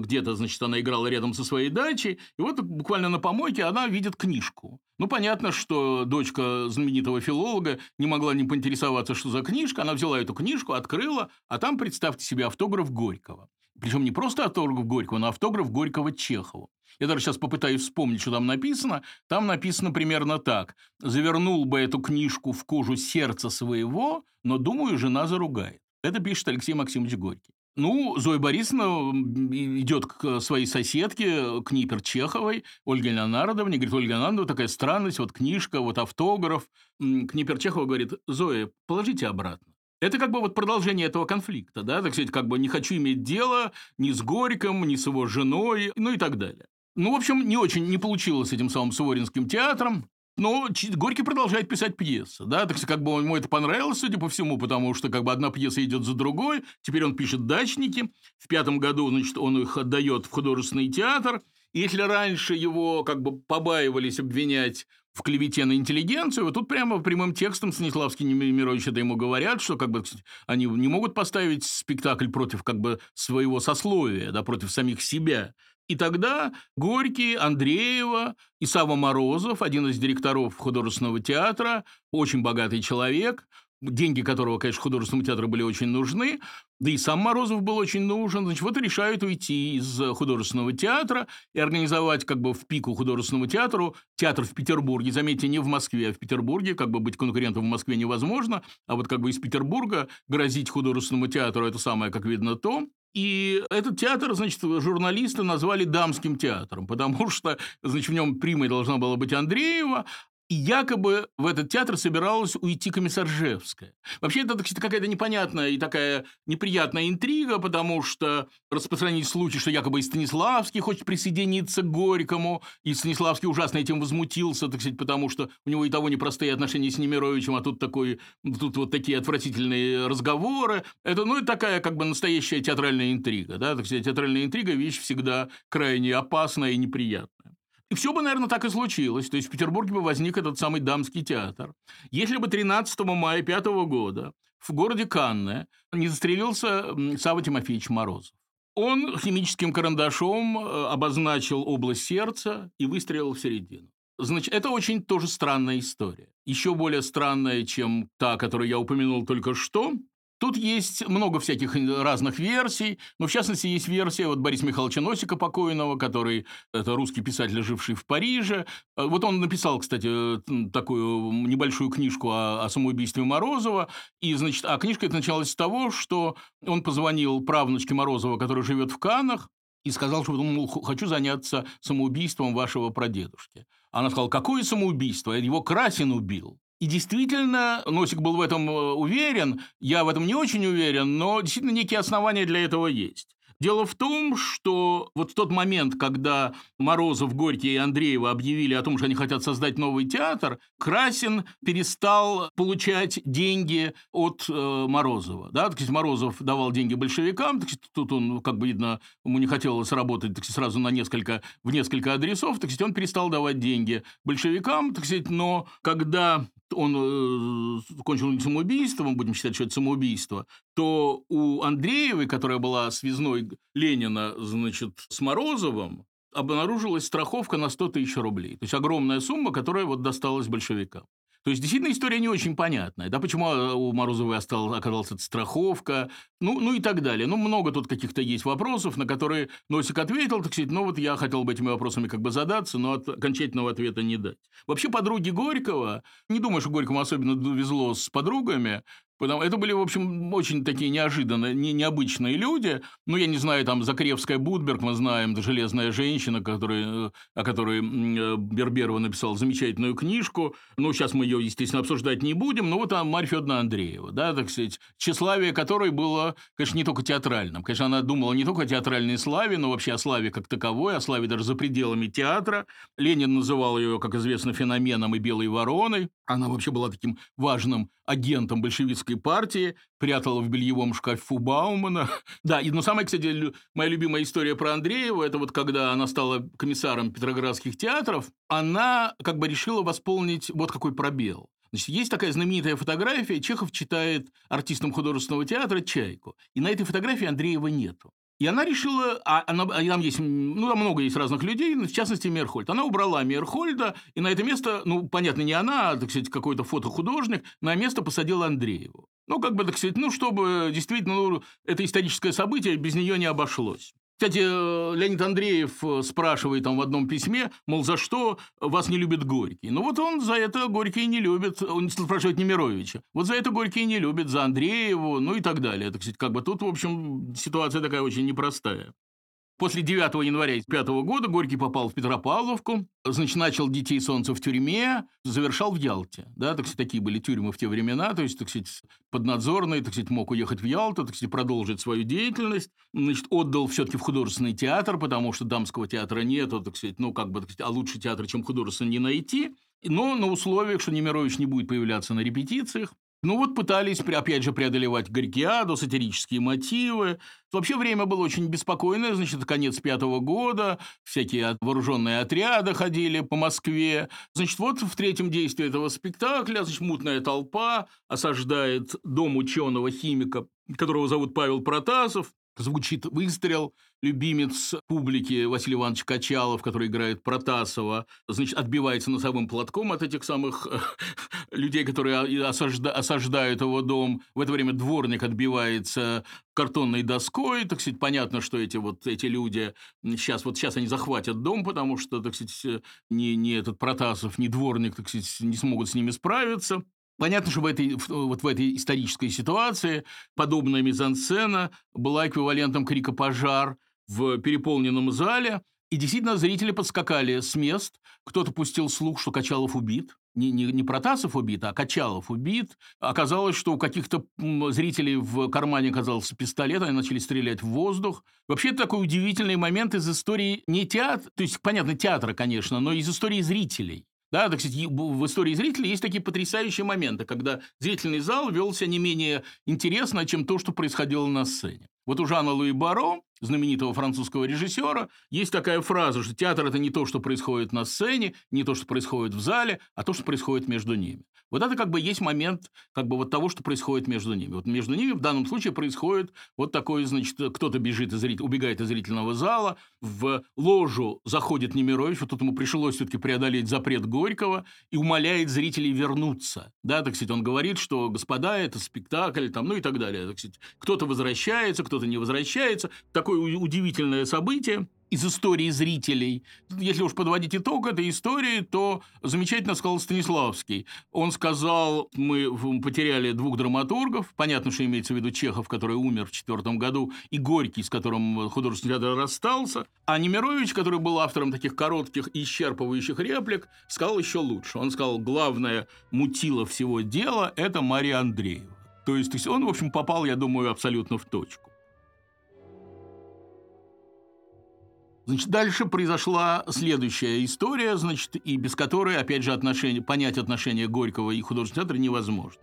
где-то, значит, она играла рядом со своей дачей, и вот буквально на помойке она видит книжку. Ну, понятно, что дочка знаменитого филолога не могла не поинтересоваться, что за книжка. Она взяла эту книжку, открыла, а там, представьте себе, автограф Горького. Причем не просто автограф Горького, но автограф Горького Чехову. Я даже сейчас попытаюсь вспомнить, что там написано. Там написано примерно так. «Завернул бы эту книжку в кожу сердца своего, но, думаю, жена заругает». Это пишет Алексей Максимович Горький. Ну, Зоя Борисовна идет к своей соседке, к Нипер Чеховой, Ольге Леонардовне, говорит, Ольга Леонардовна, такая странность, вот книжка, вот автограф. Книпер Чехова говорит, Зоя, положите обратно. Это как бы вот продолжение этого конфликта, да, так сказать, как бы не хочу иметь дело ни с Горьком, ни с его женой, ну и так далее. Ну, в общем, не очень не получилось с этим самым Суворинским театром. Но Горький продолжает писать пьесы, да, так как бы ему это понравилось, судя по всему, потому что как бы одна пьеса идет за другой, теперь он пишет «Дачники», в пятом году, значит, он их отдает в художественный театр, если раньше его как бы побаивались обвинять в клевете на интеллигенцию, вот тут прямо прямым текстом Станиславский Немирович это ему говорят, что как бы они не могут поставить спектакль против как бы своего сословия, да, против самих себя. И тогда Горький, Андреева и Сава Морозов, один из директоров художественного театра, очень богатый человек, деньги которого, конечно, художественному театру были очень нужны, да и сам Морозов был очень нужен, значит, вот решают уйти из художественного театра и организовать как бы в пику художественному театру театр в Петербурге. Заметьте, не в Москве, а в Петербурге, как бы быть конкурентом в Москве невозможно, а вот как бы из Петербурга грозить художественному театру – это самое, как видно, то. И этот театр, значит, журналисты назвали дамским театром, потому что, значит, в нем примой должна была быть Андреева, и якобы в этот театр собиралась уйти комиссаржевская. Вообще, это какая-то непонятная и такая неприятная интрига, потому что распространить случай, что якобы и Станиславский хочет присоединиться к Горькому, и Станиславский ужасно этим возмутился, так сказать, потому что у него и того непростые отношения с Немировичем, а тут, такой, тут вот такие отвратительные разговоры. Это, ну, это такая как бы настоящая театральная интрига. Да? Так сказать, театральная интрига – вещь всегда крайне опасная и неприятная. И все бы, наверное, так и случилось. То есть в Петербурге бы возник этот самый дамский театр. Если бы 13 мая 5 года в городе Канне не застрелился Сава Тимофеевич Морозов. Он химическим карандашом э, обозначил область сердца и выстрелил в середину. Значит, это очень тоже странная история. Еще более странная, чем та, которую я упомянул только что. Тут есть много всяких разных версий, но в частности есть версия вот Бориса Михайловича Носика покойного, который это русский писатель, живший в Париже. Э, вот он написал, кстати, такую небольшую книжку о, о самоубийстве Морозова, и значит, а книжка это началась с того, что он позвонил правнучке Морозова, которая живет в Канах, и сказал, что мол, хочу заняться самоубийством вашего прадедушки. Она сказала, какое самоубийство? Его Красин убил. И действительно, Носик был в этом э, уверен, я в этом не очень уверен, но действительно некие основания для этого есть. Дело в том, что вот в тот момент, когда Морозов, Горький и Андреева объявили о том, что они хотят создать новый театр, Красин перестал получать деньги от э, Морозова. Да? Так сказать, Морозов давал деньги большевикам, так сказать, тут он, как бы видно, ему не хотелось работать так сразу на несколько, в несколько адресов, так сказать, он перестал давать деньги большевикам, так сказать, но когда он э, кончил самоубийством, будем считать, что это самоубийство, то у Андреевой, которая была связной Ленина, значит, с Морозовым, обнаружилась страховка на 100 тысяч рублей. То есть огромная сумма, которая вот досталась большевикам. То есть, действительно, история не очень понятная. Да, почему а, у Морозовой осталась, оказалась эта страховка, ну, ну и так далее. Ну, много тут каких-то есть вопросов, на которые Носик ответил, так сказать, ну вот я хотел бы этими вопросами как бы задаться, но от окончательного ответа не дать. Вообще, подруги Горького, не думаю, что Горькому особенно везло с подругами, Потому, это были, в общем, очень такие неожиданные, не, необычные люди. Ну, я не знаю, там, Закревская Будберг, мы знаем, железная женщина, которая, о которой э, Берберова написал замечательную книжку. Ну, сейчас мы ее, естественно, обсуждать не будем. Но вот там Марья Федоровна Андреева, да, так сказать, тщеславие которой было, конечно, не только театральным. Конечно, она думала не только о театральной славе, но вообще о славе как таковой, о славе даже за пределами театра. Ленин называл ее, как известно, феноменом и белой вороной. Она вообще была таким важным агентом большевистской партии, прятала в бельевом шкафу Баумана. Да, и, но самая, кстати, моя любимая история про Андреева, это вот когда она стала комиссаром петроградских театров, она как бы решила восполнить вот какой пробел. Значит, есть такая знаменитая фотография, Чехов читает артистам художественного театра «Чайку», и на этой фотографии Андреева нету. И она решила, а, она, а там есть, ну, там много есть разных людей, в частности, Мерхольд. Она убрала Мерхольда, и на это место, ну, понятно, не она, а, так сказать, какой-то фотохудожник, на место посадила Андрееву. Ну, как бы, так сказать, ну, чтобы действительно, ну, это историческое событие, без нее не обошлось. Кстати, Леонид Андреев э, спрашивает там в одном письме, мол, за что вас не любит Горький? Ну вот он за это Горький не любит, он спрашивает Немировича. Вот за это Горький не любит, за Андрееву, ну и так далее. Так сказать, как бы тут, в общем, ситуация такая очень непростая. После 9 января 5 года Горький попал в Петропавловку, значит, начал «Детей солнца» в тюрьме, завершал в Ялте. Да, так сказать, такие были тюрьмы в те времена, то есть, так сказать, поднадзорный, так сказать, мог уехать в Ялту, так сказать, продолжить свою деятельность. Значит, отдал все-таки в художественный театр, потому что дамского театра нету, так сказать, ну, как бы, так сказать, а лучше театра, чем художественный, не найти. Но на условиях, что Немирович не будет появляться на репетициях. Ну вот пытались, опять же, преодолевать Горькиаду, сатирические мотивы. Вообще время было очень беспокойное, значит, конец пятого года, всякие вооруженные отряды ходили по Москве. Значит, вот в третьем действии этого спектакля, значит, мутная толпа осаждает дом ученого-химика, которого зовут Павел Протасов, звучит выстрел, любимец публики Василий Иванович Качалов, который играет Протасова, значит, отбивается носовым платком от этих самых людей, которые осажда, осаждают его дом. В это время дворник отбивается картонной доской, так сказать, понятно, что эти вот эти люди сейчас вот сейчас они захватят дом, потому что, так сказать, ни, ни этот Протасов, ни дворник, так сказать, не смогут с ними справиться. Понятно, что в этой, вот в этой исторической ситуации подобная мизансцена была эквивалентом крика «пожар» в переполненном зале, и действительно зрители подскакали с мест. Кто-то пустил слух, что Качалов убит. Не, не, не Протасов убит, а Качалов убит. Оказалось, что у каких-то зрителей в кармане оказался пистолет, они начали стрелять в воздух. Вообще, это такой удивительный момент из истории не театра, то есть, понятно, театра, конечно, но из истории зрителей. Да, так сказать, в истории зрителя есть такие потрясающие моменты, когда зрительный зал вел себя не менее интересно, чем то, что происходило на сцене. Вот у Жана Луи Баро, знаменитого французского режиссера, есть такая фраза, что театр – это не то, что происходит на сцене, не то, что происходит в зале, а то, что происходит между ними. Вот это как бы есть момент как бы вот того, что происходит между ними. Вот между ними в данном случае происходит вот такое, значит, кто-то бежит из зритель... убегает из зрительного зала, в ложу заходит Немирович, вот тут ему пришлось все-таки преодолеть запрет Горького и умоляет зрителей вернуться. Да, так сказать, он говорит, что, господа, это спектакль, там, ну и так далее. Так сказать, кто-то возвращается, кто-то не возвращается. Такое удивительное событие из истории зрителей. Если уж подводить итог этой истории, то замечательно сказал Станиславский. Он сказал, мы потеряли двух драматургов, понятно, что имеется в виду Чехов, который умер в четвертом году, и Горький, с которым художественный театр расстался, а Немирович, который был автором таких коротких и исчерпывающих реплик, сказал еще лучше. Он сказал, главное мутило всего дела – это Мария Андреева. То есть, то есть он, в общем, попал, я думаю, абсолютно в точку. Значит, дальше произошла следующая история, значит, и без которой, опять же, отношение, понять отношения Горького и художественного театра невозможно.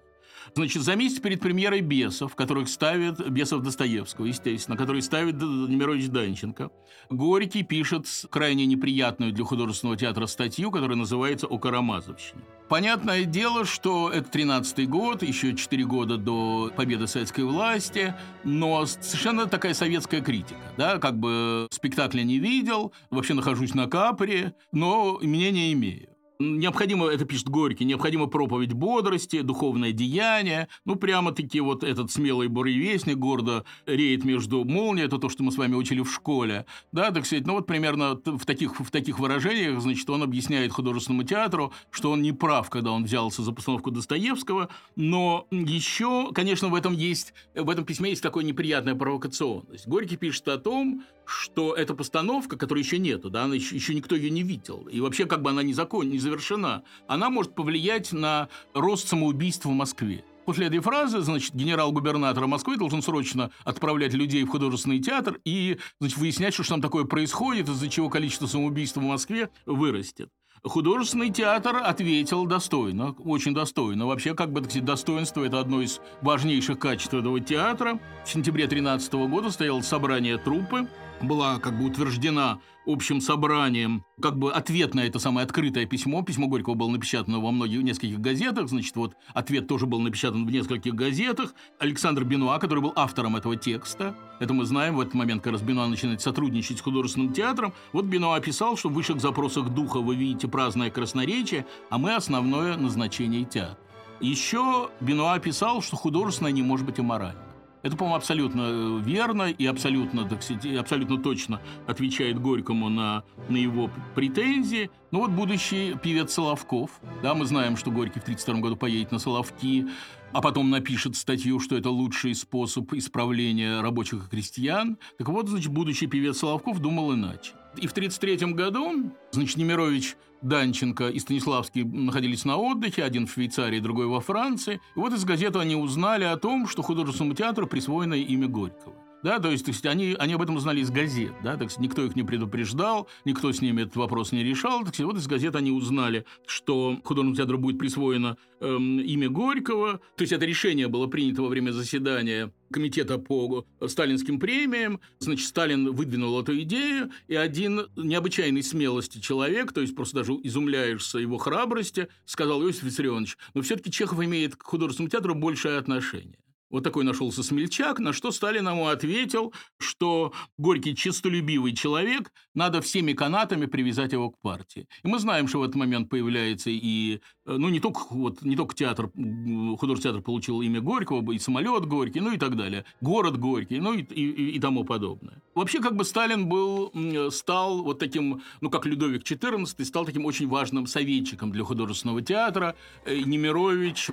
Значит, за месяц перед премьерой «Бесов», которых ставит Бесов Достоевского, естественно, который ставит Немирович Данченко, Горький пишет крайне неприятную для художественного театра статью, которая называется «О Карамазовщине». Понятное дело, что это 13-й год, еще 4 года до победы советской власти, но совершенно такая советская критика. Да? Как бы спектакля не видел, вообще нахожусь на капре, но мнение имею. Необходимо, это пишет Горький, необходимо проповедь бодрости, духовное деяние. Ну, прямо-таки вот этот смелый буревестник гордо реет между молнией, это то, что мы с вами учили в школе. Да, так сказать, ну вот примерно в таких, в таких выражениях, значит, он объясняет художественному театру, что он не прав, когда он взялся за постановку Достоевского, но еще, конечно, в этом есть, в этом письме есть такая неприятная провокационность. Горький пишет о том, что эта постановка, которой еще нету, да, она еще, еще никто ее не видел, и вообще как бы она не закон, не завершена, она может повлиять на рост самоубийств в Москве. После этой фразы, значит, генерал-губернатор Москвы должен срочно отправлять людей в художественный театр и, значит, выяснять, что там такое происходит, из-за чего количество самоубийств в Москве вырастет. Художественный театр ответил достойно, очень достойно. Вообще, как бы, так сказать, достоинство – это одно из важнейших качеств этого театра. В сентябре 13 года стояло собрание труппы, была как бы утверждена общим собранием, как бы ответ на это самое открытое письмо. Письмо Горького было напечатано во многих, нескольких газетах, значит, вот ответ тоже был напечатан в нескольких газетах. Александр Бенуа, который был автором этого текста, это мы знаем, в этот момент, когда Бенуа начинает сотрудничать с художественным театром, вот Бенуа писал, что в высших запросах духа вы видите праздное красноречие, а мы основное назначение театра. Еще Бенуа писал, что художественное не может быть аморальным. Это, по-моему, абсолютно э, верно и абсолютно, так сказать, абсолютно точно отвечает Горькому на, на его претензии. Ну вот будущий певец Соловков, да, мы знаем, что Горький в 1932 году поедет на Соловки, а потом напишет статью, что это лучший способ исправления рабочих и крестьян. Так вот, значит, будущий певец Соловков думал иначе. И в 1933 году, значит, Немирович Данченко и Станиславский находились на отдыхе, один в Швейцарии, другой во Франции. И вот из газеты они узнали о том, что художественному театру присвоено имя Горького. Да, то есть, то есть они, они об этом узнали из газет, да, так сказать, никто их не предупреждал, никто с ними этот вопрос не решал. Так сказать, вот из газет они узнали, что художественному театру будет присвоено эм, имя Горького. То есть это решение было принято во время заседания комитета по сталинским премиям. Значит, Сталин выдвинул эту идею, и один необычайной смелости человек, то есть просто даже изумляешься его храбрости, сказал Иосиф Виссарионович, но все-таки Чехов имеет к художественному театру большее отношение. Вот такой нашелся смельчак, на что Сталин ему ответил, что Горький честолюбивый человек, надо всеми канатами привязать его к партии. И мы знаем, что в этот момент появляется и, э, ну, не только, вот, не только театр, художественный театр получил имя Горького, и самолет Горький, ну и так далее, город Горький, ну и, и, и тому подобное. Вообще, как бы Сталин был, стал вот таким, ну, как Людовик XIV, стал таким очень важным советчиком для художественного театра. Э, Немирович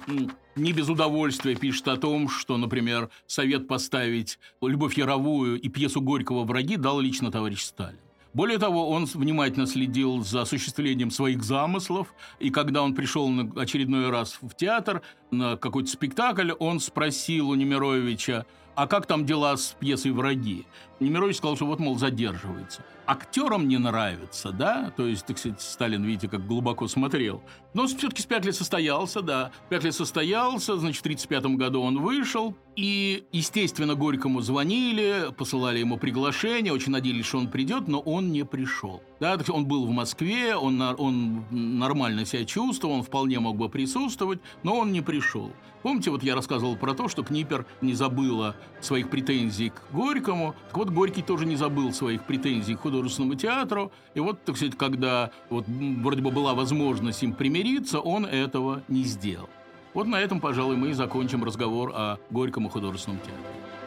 не без удовольствия пишет о том, что, например, совет поставить «Любовь Яровую» и пьесу Горького «Враги» дал лично товарищ Сталин. Более того, он внимательно следил за осуществлением своих замыслов, и когда он пришел на очередной раз в театр на какой-то спектакль, он спросил у Немировича, а как там дела с пьесой «Враги»? Немирович сказал, что вот, мол, задерживается. Актерам не нравится, да? То есть, так сказать, Сталин, видите, как глубоко смотрел. Но все-таки спектакль состоялся, да. Спектакль состоялся, значит, в 1935 году он вышел. И, естественно, Горькому звонили, посылали ему приглашение, очень надеялись, что он придет, но он не пришел. Да, он был в Москве, он, он нормально себя чувствовал, он вполне мог бы присутствовать, но он не пришел. Помните, вот я рассказывал про то, что Книпер не забыла своих претензий к Горькому. Так вот, Горький тоже не забыл своих претензий к художественному театру. И вот, так сказать, когда вот вроде бы была возможность им примириться, он этого не сделал. Вот на этом, пожалуй, мы и закончим разговор о Горьком и художественном театре.